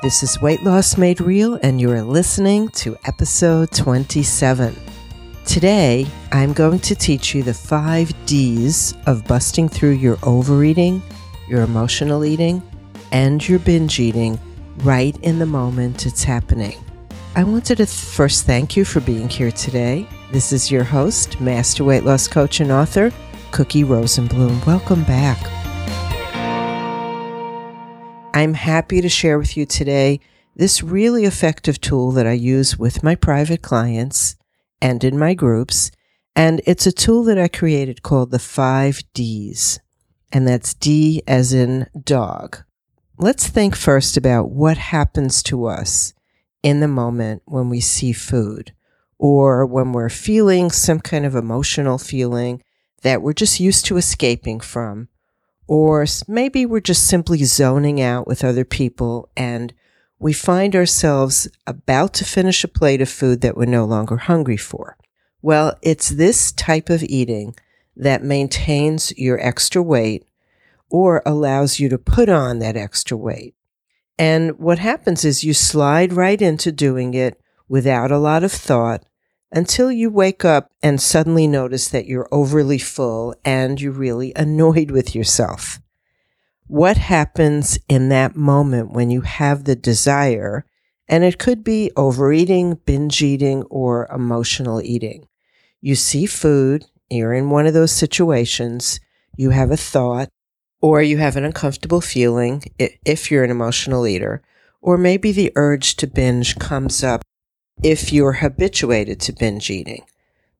This is Weight Loss Made Real, and you are listening to episode 27. Today, I'm going to teach you the five D's of busting through your overeating, your emotional eating, and your binge eating right in the moment it's happening. I wanted to first thank you for being here today. This is your host, Master Weight Loss Coach and author, Cookie Rosenblum. Welcome back. I'm happy to share with you today this really effective tool that I use with my private clients and in my groups. And it's a tool that I created called the five D's. And that's D as in dog. Let's think first about what happens to us in the moment when we see food or when we're feeling some kind of emotional feeling that we're just used to escaping from or maybe we're just simply zoning out with other people and we find ourselves about to finish a plate of food that we're no longer hungry for. Well, it's this type of eating that maintains your extra weight or allows you to put on that extra weight. And what happens is you slide right into doing it without a lot of thought until you wake up and suddenly notice that you're overly full and you're really annoyed with yourself. What happens in that moment when you have the desire? And it could be overeating, binge eating, or emotional eating. You see food, you're in one of those situations, you have a thought, or you have an uncomfortable feeling if you're an emotional eater, or maybe the urge to binge comes up if you're habituated to binge eating.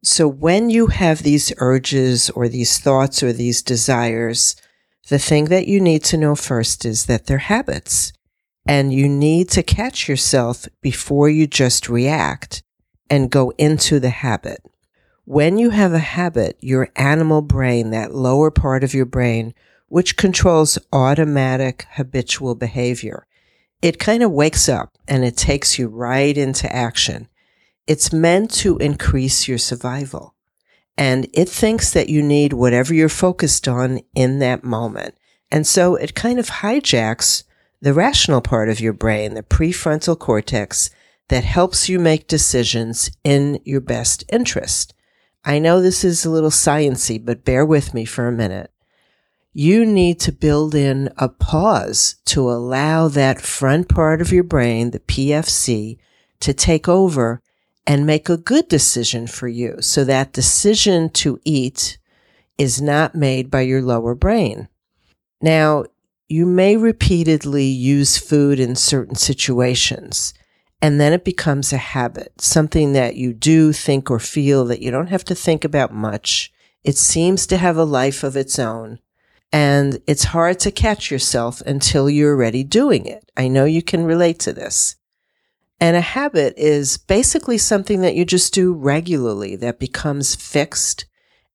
So when you have these urges or these thoughts or these desires, the thing that you need to know first is that they're habits and you need to catch yourself before you just react and go into the habit. When you have a habit, your animal brain, that lower part of your brain, which controls automatic habitual behavior, it kind of wakes up and it takes you right into action. It's meant to increase your survival. And it thinks that you need whatever you're focused on in that moment. And so it kind of hijacks the rational part of your brain, the prefrontal cortex that helps you make decisions in your best interest. I know this is a little sciency, but bear with me for a minute you need to build in a pause to allow that front part of your brain, the PFC, to take over and make a good decision for you. So that decision to eat is not made by your lower brain. Now, you may repeatedly use food in certain situations, and then it becomes a habit, something that you do think or feel that you don't have to think about much. It seems to have a life of its own and it's hard to catch yourself until you're already doing it. I know you can relate to this. And a habit is basically something that you just do regularly that becomes fixed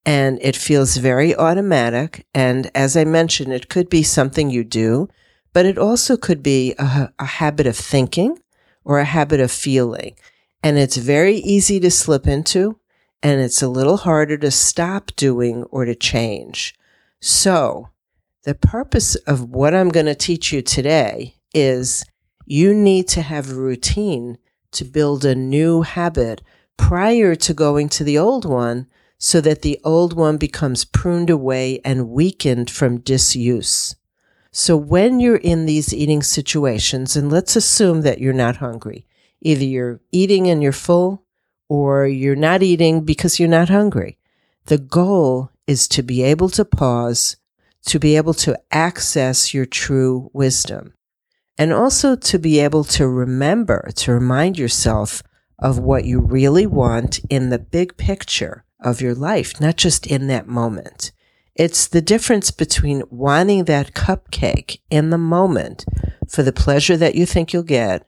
and it feels very automatic. And as I mentioned, it could be something you do, but it also could be a, a habit of thinking or a habit of feeling. And it's very easy to slip into and it's a little harder to stop doing or to change. So, the purpose of what I'm going to teach you today is you need to have a routine to build a new habit prior to going to the old one so that the old one becomes pruned away and weakened from disuse. So when you're in these eating situations, and let's assume that you're not hungry, either you're eating and you're full or you're not eating because you're not hungry. The goal is to be able to pause, to be able to access your true wisdom, and also to be able to remember, to remind yourself of what you really want in the big picture of your life, not just in that moment. It's the difference between wanting that cupcake in the moment for the pleasure that you think you'll get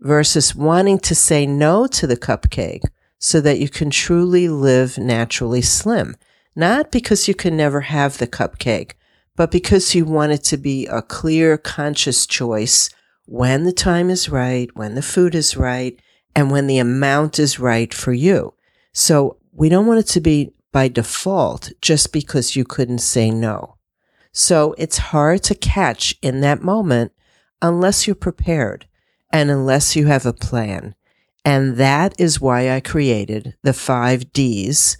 versus wanting to say no to the cupcake so that you can truly live naturally slim not because you can never have the cupcake, but because you want it to be a clear, conscious choice when the time is right, when the food is right, and when the amount is right for you. So we don't want it to be by default just because you couldn't say no. So it's hard to catch in that moment unless you're prepared. and unless you have a plan. And that is why I created the five D's.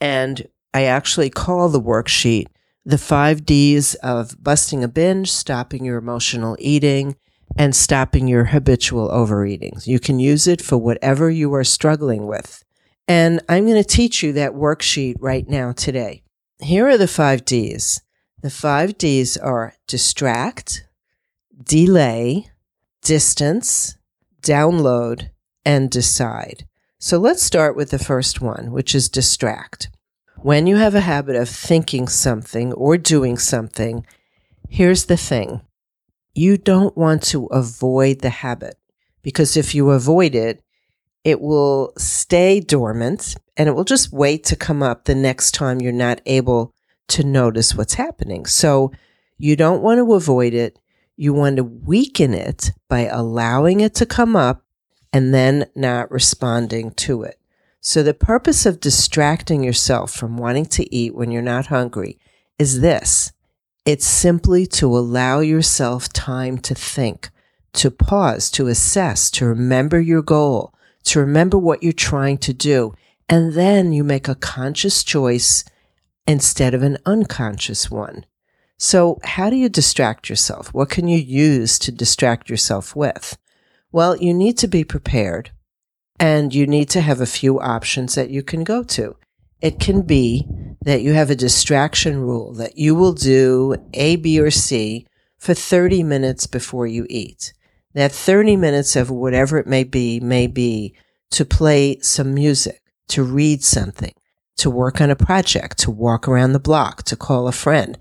And I actually call the worksheet the five D's of busting a binge, stopping your emotional eating, and stopping your habitual overeating. You can use it for whatever you are struggling with. And I'm going to teach you that worksheet right now today. Here are the five D's. The five D's are distract, delay, distance, download, and decide. So let's start with the first one, which is distract. When you have a habit of thinking something or doing something, here's the thing you don't want to avoid the habit because if you avoid it, it will stay dormant and it will just wait to come up the next time you're not able to notice what's happening. So you don't want to avoid it. You want to weaken it by allowing it to come up and then not responding to it. So the purpose of distracting yourself from wanting to eat when you're not hungry is this. It's simply to allow yourself time to think, to pause, to assess, to remember your goal, to remember what you're trying to do. And then you make a conscious choice instead of an unconscious one. So, how do you distract yourself? What can you use to distract yourself with? Well, you need to be prepared and you need to have a few options that you can go to. It can be that you have a distraction rule that you will do A, B, or C for 30 minutes before you eat. That 30 minutes of whatever it may be, may be to play some music, to read something, to work on a project, to walk around the block, to call a friend.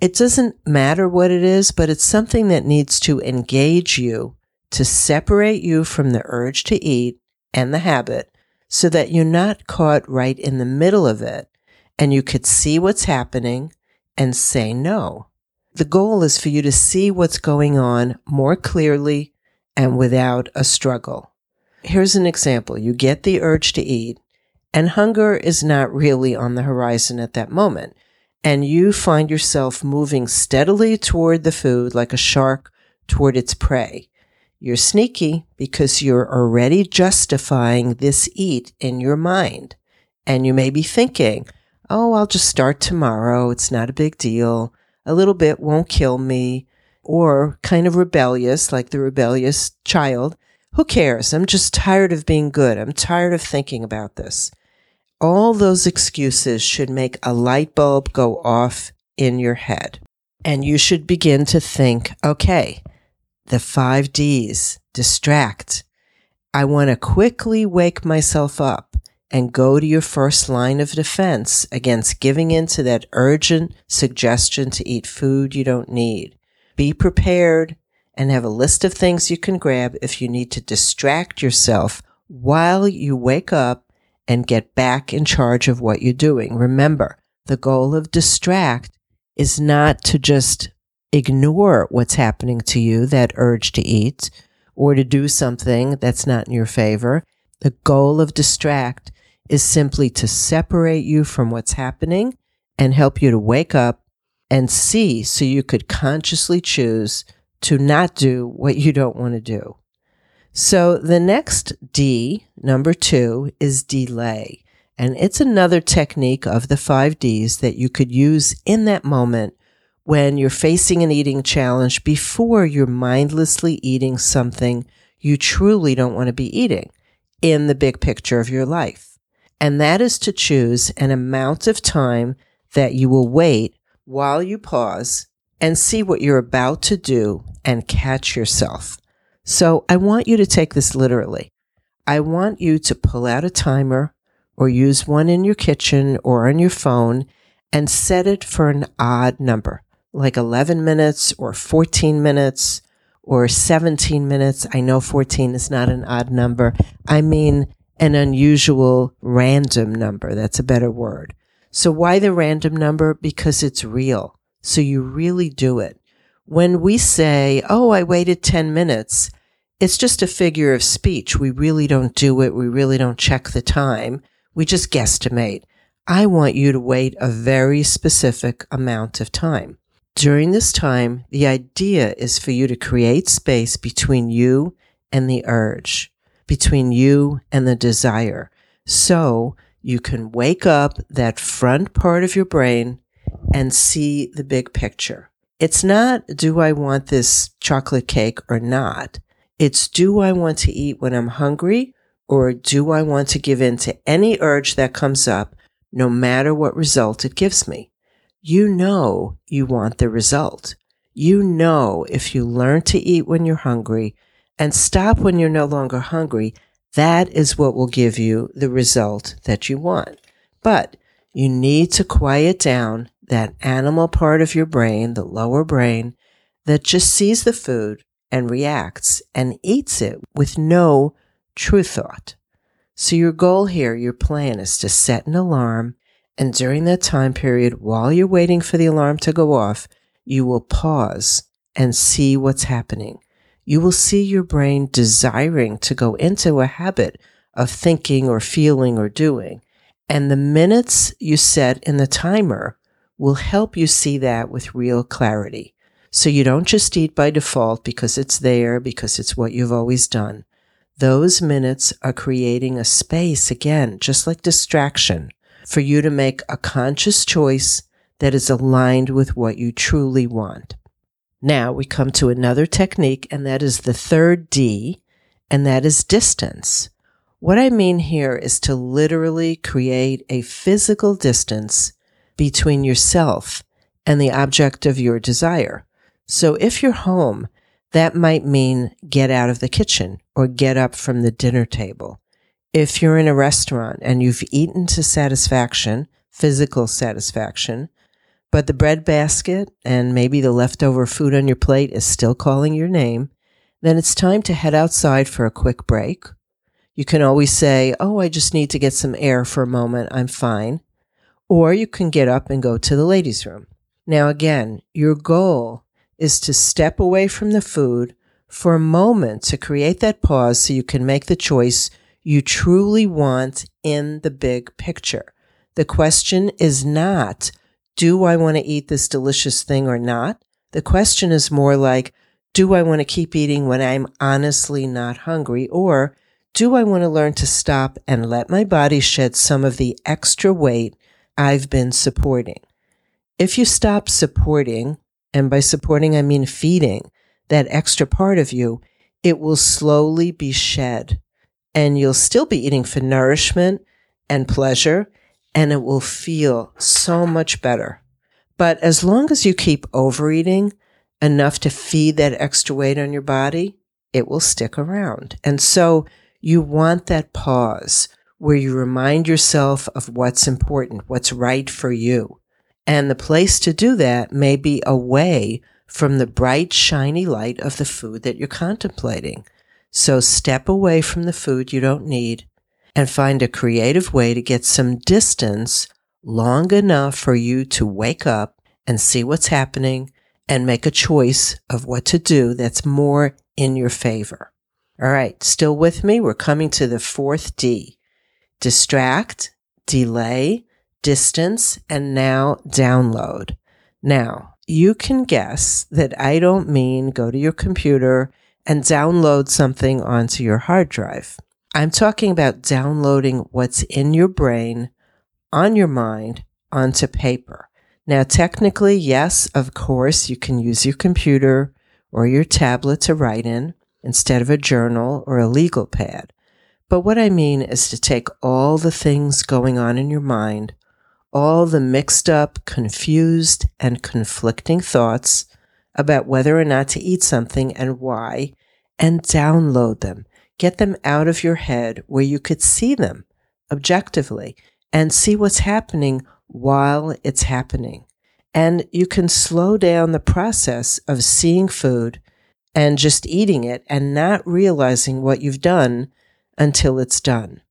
It doesn't matter what it is, but it's something that needs to engage you to separate you from the urge to eat and the habit so that you're not caught right in the middle of it and you could see what's happening and say no. The goal is for you to see what's going on more clearly and without a struggle. Here's an example. You get the urge to eat and hunger is not really on the horizon at that moment. And you find yourself moving steadily toward the food like a shark toward its prey. You're sneaky because you're already justifying this eat in your mind. And you may be thinking, oh, I'll just start tomorrow. It's not a big deal a little bit won't kill me, or kind of rebellious, like the rebellious child. Who cares? I'm just tired of being good. I'm tired of thinking about this. All those excuses should make a light bulb go off in your head. And you should begin to think, okay, the five D's, distract. I want to quickly wake myself up and go to your first line of defense against giving in to that urgent suggestion to eat food you don't need. Be prepared and have a list of things you can grab if you need to distract yourself while you wake up and get back in charge of what you're doing. Remember, the goal of distract is not to just ignore what's happening to you, that urge to eat, or to do something that's not in your favor. The goal of distract is simply to separate you from what's happening and help you to wake up and see so you could consciously choose to not do what you don't want to do. So the next D, number two, is delay. And it's another technique of the five Ds that you could use in that moment when you're facing an eating challenge before you're mindlessly eating something you truly don't want to be eating in the big picture of your life and that is to choose an amount of time that you will wait while you pause and see what you're about to do and catch yourself. So I want you to take this literally. I want you to pull out a timer or use one in your kitchen or on your phone and set it for an odd number, like 11 minutes or 14 minutes or 17 minutes. I know 14 is not an odd number. I mean, an unusual random number. That's a better word. So why the random number? Because it's real. So you really do it. When we say, Oh, I waited 10 minutes, it's just a figure of speech. We really don't do it. We really don't check the time. We just guesstimate. I want you to wait a very specific amount of time. During this time, the idea is for you to create space between you and the urge, between you and the desire. So you can wake up that front part of your brain and see the big picture. It's not, do I want this chocolate cake or not? It's, do I want to eat when I'm hungry or do I want to give in to any urge that comes up, no matter what result it gives me? You know you want the result. You know if you learn to eat when you're hungry and stop when you're no longer hungry, that is what will give you the result that you want. But you need to quiet down that animal part of your brain, the lower brain, that just sees the food and reacts and eats it with no true thought. So your goal here, your plan is to set an alarm. And during that time period, while you're waiting for the alarm to go off, you will pause and see what's happening. You will see your brain desiring to go into a habit of thinking or feeling or doing. And the minutes you set in the timer will help you see that with real clarity. So you don't just eat by default because it's there, because it's what you've always done. Those minutes are creating a space, again, just like distraction, for you to make a conscious choice that is aligned with what you truly want. Now we come to another technique, and that is the third D, and that is distance. What I mean here is to literally create a physical distance between yourself and the object of your desire. So if you're home, that might mean get out of the kitchen or get up from the dinner table. If you're in a restaurant and you've eaten to satisfaction, physical satisfaction, but the bread basket and maybe the leftover food on your plate is still calling your name, then it's time to head outside for a quick break. You can always say, Oh, I just need to get some air for a moment. I'm fine or you can get up and go to the ladies' room. Now, again, your goal is to step away from the food for a moment to create that pause so you can make the choice you truly want in the big picture. The question is not, do I want to eat this delicious thing or not? The question is more like, do I want to keep eating when I'm honestly not hungry? Or do I want to learn to stop and let my body shed some of the extra weight I've been supporting. If you stop supporting, and by supporting I mean feeding that extra part of you, it will slowly be shed and you'll still be eating for nourishment and pleasure and it will feel so much better. But as long as you keep overeating enough to feed that extra weight on your body, it will stick around. And so you want that pause where you remind yourself of what's important, what's right for you. And the place to do that may be away from the bright, shiny light of the food that you're contemplating. So step away from the food you don't need and find a creative way to get some distance long enough for you to wake up and see what's happening and make a choice of what to do that's more in your favor. All right, still with me? We're coming to the fourth D distract, delay, distance, and now download. Now, you can guess that I don't mean go to your computer and download something onto your hard drive. I'm talking about downloading what's in your brain, on your mind, onto paper. Now, technically, yes, of course, you can use your computer or your tablet to write in instead of a journal or a legal pad. But what I mean is to take all the things going on in your mind, all the mixed up, confused, and conflicting thoughts about whether or not to eat something and why, and download them. Get them out of your head where you could see them objectively and see what's happening while it's happening. And you can slow down the process of seeing food and just eating it and not realizing what you've done until it's done.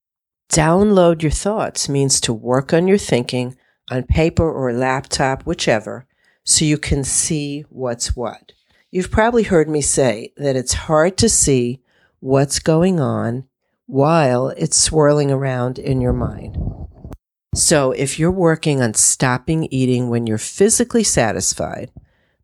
Download your thoughts means to work on your thinking on paper or laptop, whichever, so you can see what's what. You've probably heard me say that it's hard to see what's going on while it's swirling around in your mind. So if you're working on stopping eating when you're physically satisfied,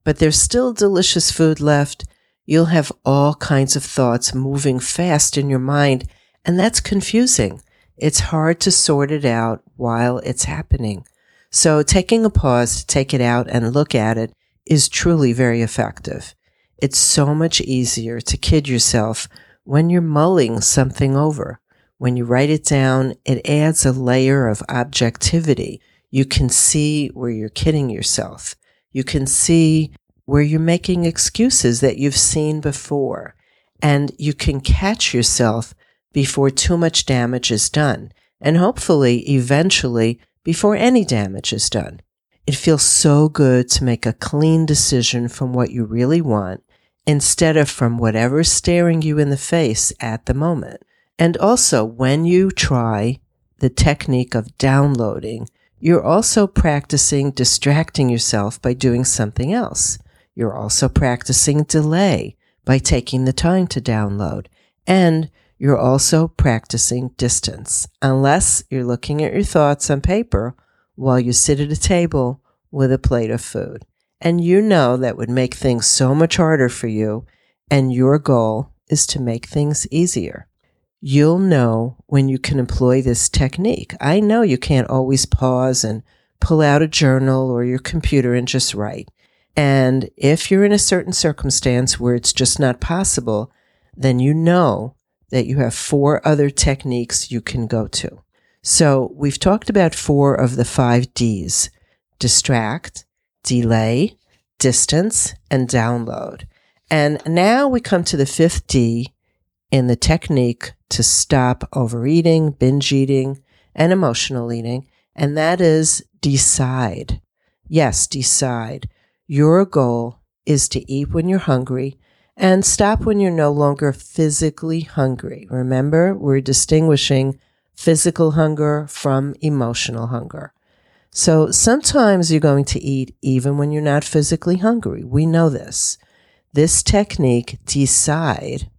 but there's still delicious food left, you'll have all kinds of thoughts moving fast in your mind, and that's confusing. It's hard to sort it out while it's happening. So taking a pause to take it out and look at it is truly very effective. It's so much easier to kid yourself when you're mulling something over. When you write it down, it adds a layer of objectivity. You can see where you're kidding yourself. You can see where you're making excuses that you've seen before. And you can catch yourself before too much damage is done. And hopefully, eventually, before any damage is done. It feels so good to make a clean decision from what you really want instead of from whatever's staring you in the face at the moment. And also, when you try the technique of downloading, you're also practicing distracting yourself by doing something else. You're also practicing delay by taking the time to download. And you're also practicing distance, unless you're looking at your thoughts on paper while you sit at a table with a plate of food. And you know that would make things so much harder for you, and your goal is to make things easier. You'll know when you can employ this technique. I know you can't always pause and pull out a journal or your computer and just write. And if you're in a certain circumstance where it's just not possible, then you know that you have four other techniques you can go to. So we've talked about four of the five D's distract, delay, distance, and download. And now we come to the fifth D in the technique to stop overeating, binge eating, and emotional eating. And that is decide. Yes, decide. Your goal is to eat when you're hungry and stop when you're no longer physically hungry. Remember, we're distinguishing physical hunger from emotional hunger. So sometimes you're going to eat even when you're not physically hungry. We know this. This technique, decide,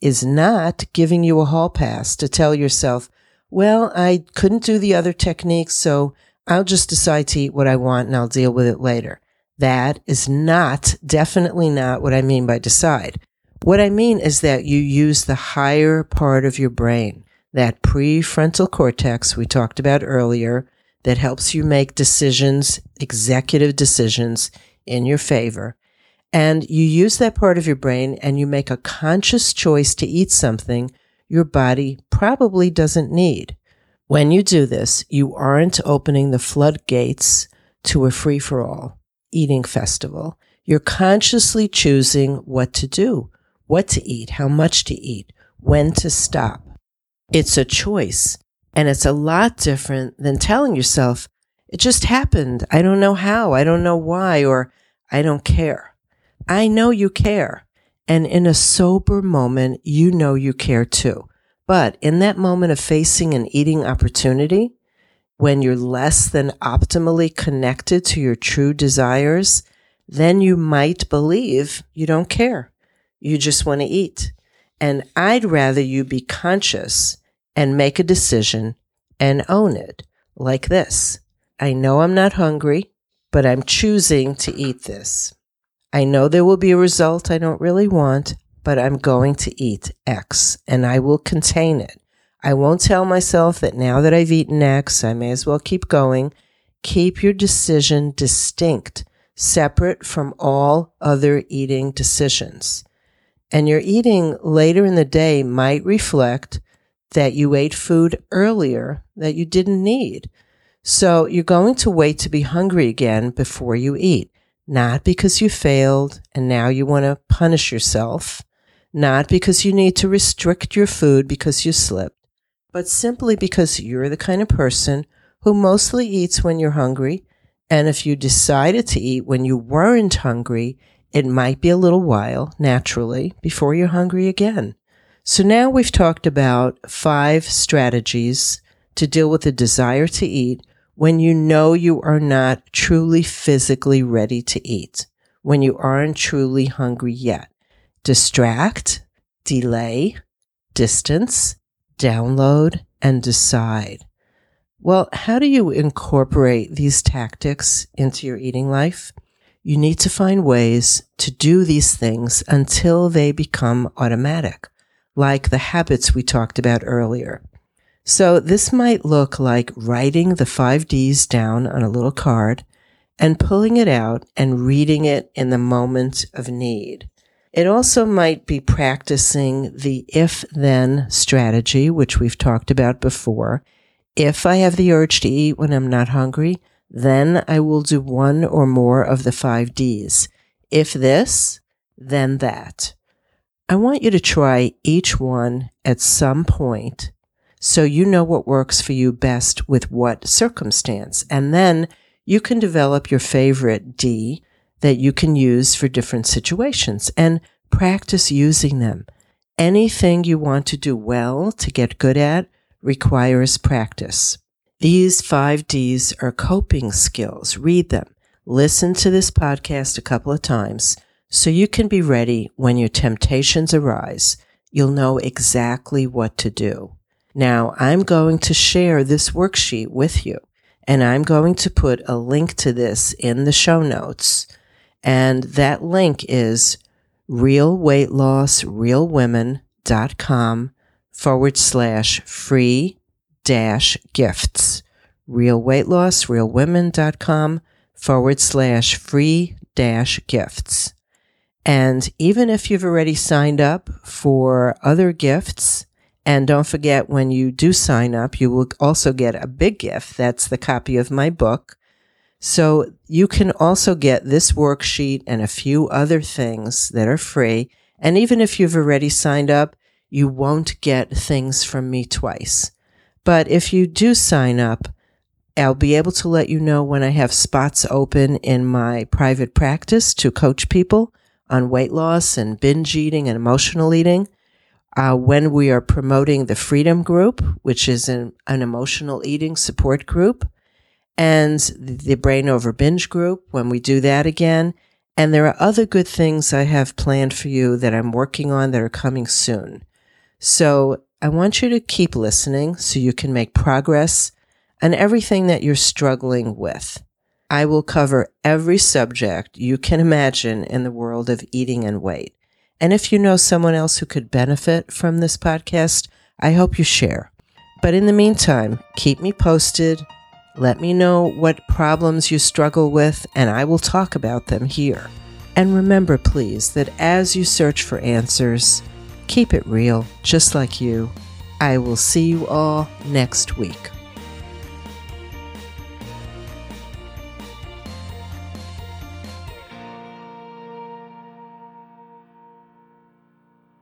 is not giving you a hall pass to tell yourself, well, I couldn't do the other techniques, so I'll just decide to eat what I want and I'll deal with it later. That is not, definitely not what I mean by decide. What I mean is that you use the higher part of your brain, that prefrontal cortex we talked about earlier, that helps you make decisions, executive decisions in your favor. And you use that part of your brain and you make a conscious choice to eat something your body probably doesn't need. When you do this, you aren't opening the floodgates to a free for all eating festival. You're consciously choosing what to do, what to eat, how much to eat, when to stop. It's a choice. And it's a lot different than telling yourself, it just happened. I don't know how. I don't know why, or I don't care. I know you care. And in a sober moment, you know you care too. But in that moment of facing an eating opportunity, when you're less than optimally connected to your true desires, then you might believe you don't care. You just want to eat. And I'd rather you be conscious and make a decision and own it like this. I know I'm not hungry, but I'm choosing to eat this. I know there will be a result I don't really want, but I'm going to eat X and I will contain it. I won't tell myself that now that I've eaten X, I may as well keep going. Keep your decision distinct, separate from all other eating decisions. And your eating later in the day might reflect that you ate food earlier that you didn't need. So you're going to wait to be hungry again before you eat, not because you failed and now you want to punish yourself, not because you need to restrict your food because you slipped but simply because you're the kind of person who mostly eats when you're hungry. And if you decided to eat when you weren't hungry, it might be a little while, naturally, before you're hungry again. So now we've talked about five strategies to deal with the desire to eat when you know you are not truly physically ready to eat, when you aren't truly hungry yet. Distract, delay, distance, download, and decide. Well, how do you incorporate these tactics into your eating life? you need to find ways to do these things until they become automatic, like the habits we talked about earlier. So this might look like writing the five D's down on a little card and pulling it out and reading it in the moment of need. It also might be practicing the if then strategy, which we've talked about before. If I have the urge to eat when I'm not hungry, then I will do one or more of the five D's. If this, then that. I want you to try each one at some point so you know what works for you best with what circumstance. And then you can develop your favorite D that you can use for different situations and practice using them. Anything you want to do well to get good at requires practice. These five D's are coping skills. Read them. Listen to this podcast a couple of times so you can be ready when your temptations arise. You'll know exactly what to do. Now, I'm going to share this worksheet with you, and I'm going to put a link to this in the show notes. And that link is realweightlossrealwomen.com forward slash free dash gifts. Real weight loss, realwomen.com forward slash free dash gifts. And even if you've already signed up for other gifts, and don't forget when you do sign up, you will also get a big gift. That's the copy of my book. So you can also get this worksheet and a few other things that are free. And even if you've already signed up, you won't get things from me twice. But if you do sign up, I'll be able to let you know when I have spots open in my private practice to coach people on weight loss and binge eating and emotional eating. Uh, when we are promoting the Freedom Group, which is an, an emotional eating support group, and the Brain Over Binge Group, when we do that again. And there are other good things I have planned for you that I'm working on that are coming soon. So I want you to keep listening so you can make progress on everything that you're struggling with. I will cover every subject you can imagine in the world of eating and weight. And if you know someone else who could benefit from this podcast, I hope you share. But in the meantime, keep me posted. Let me know what problems you struggle with, and I will talk about them here. And remember, please, that as you search for answers, Keep it real, just like you. I will see you all next week.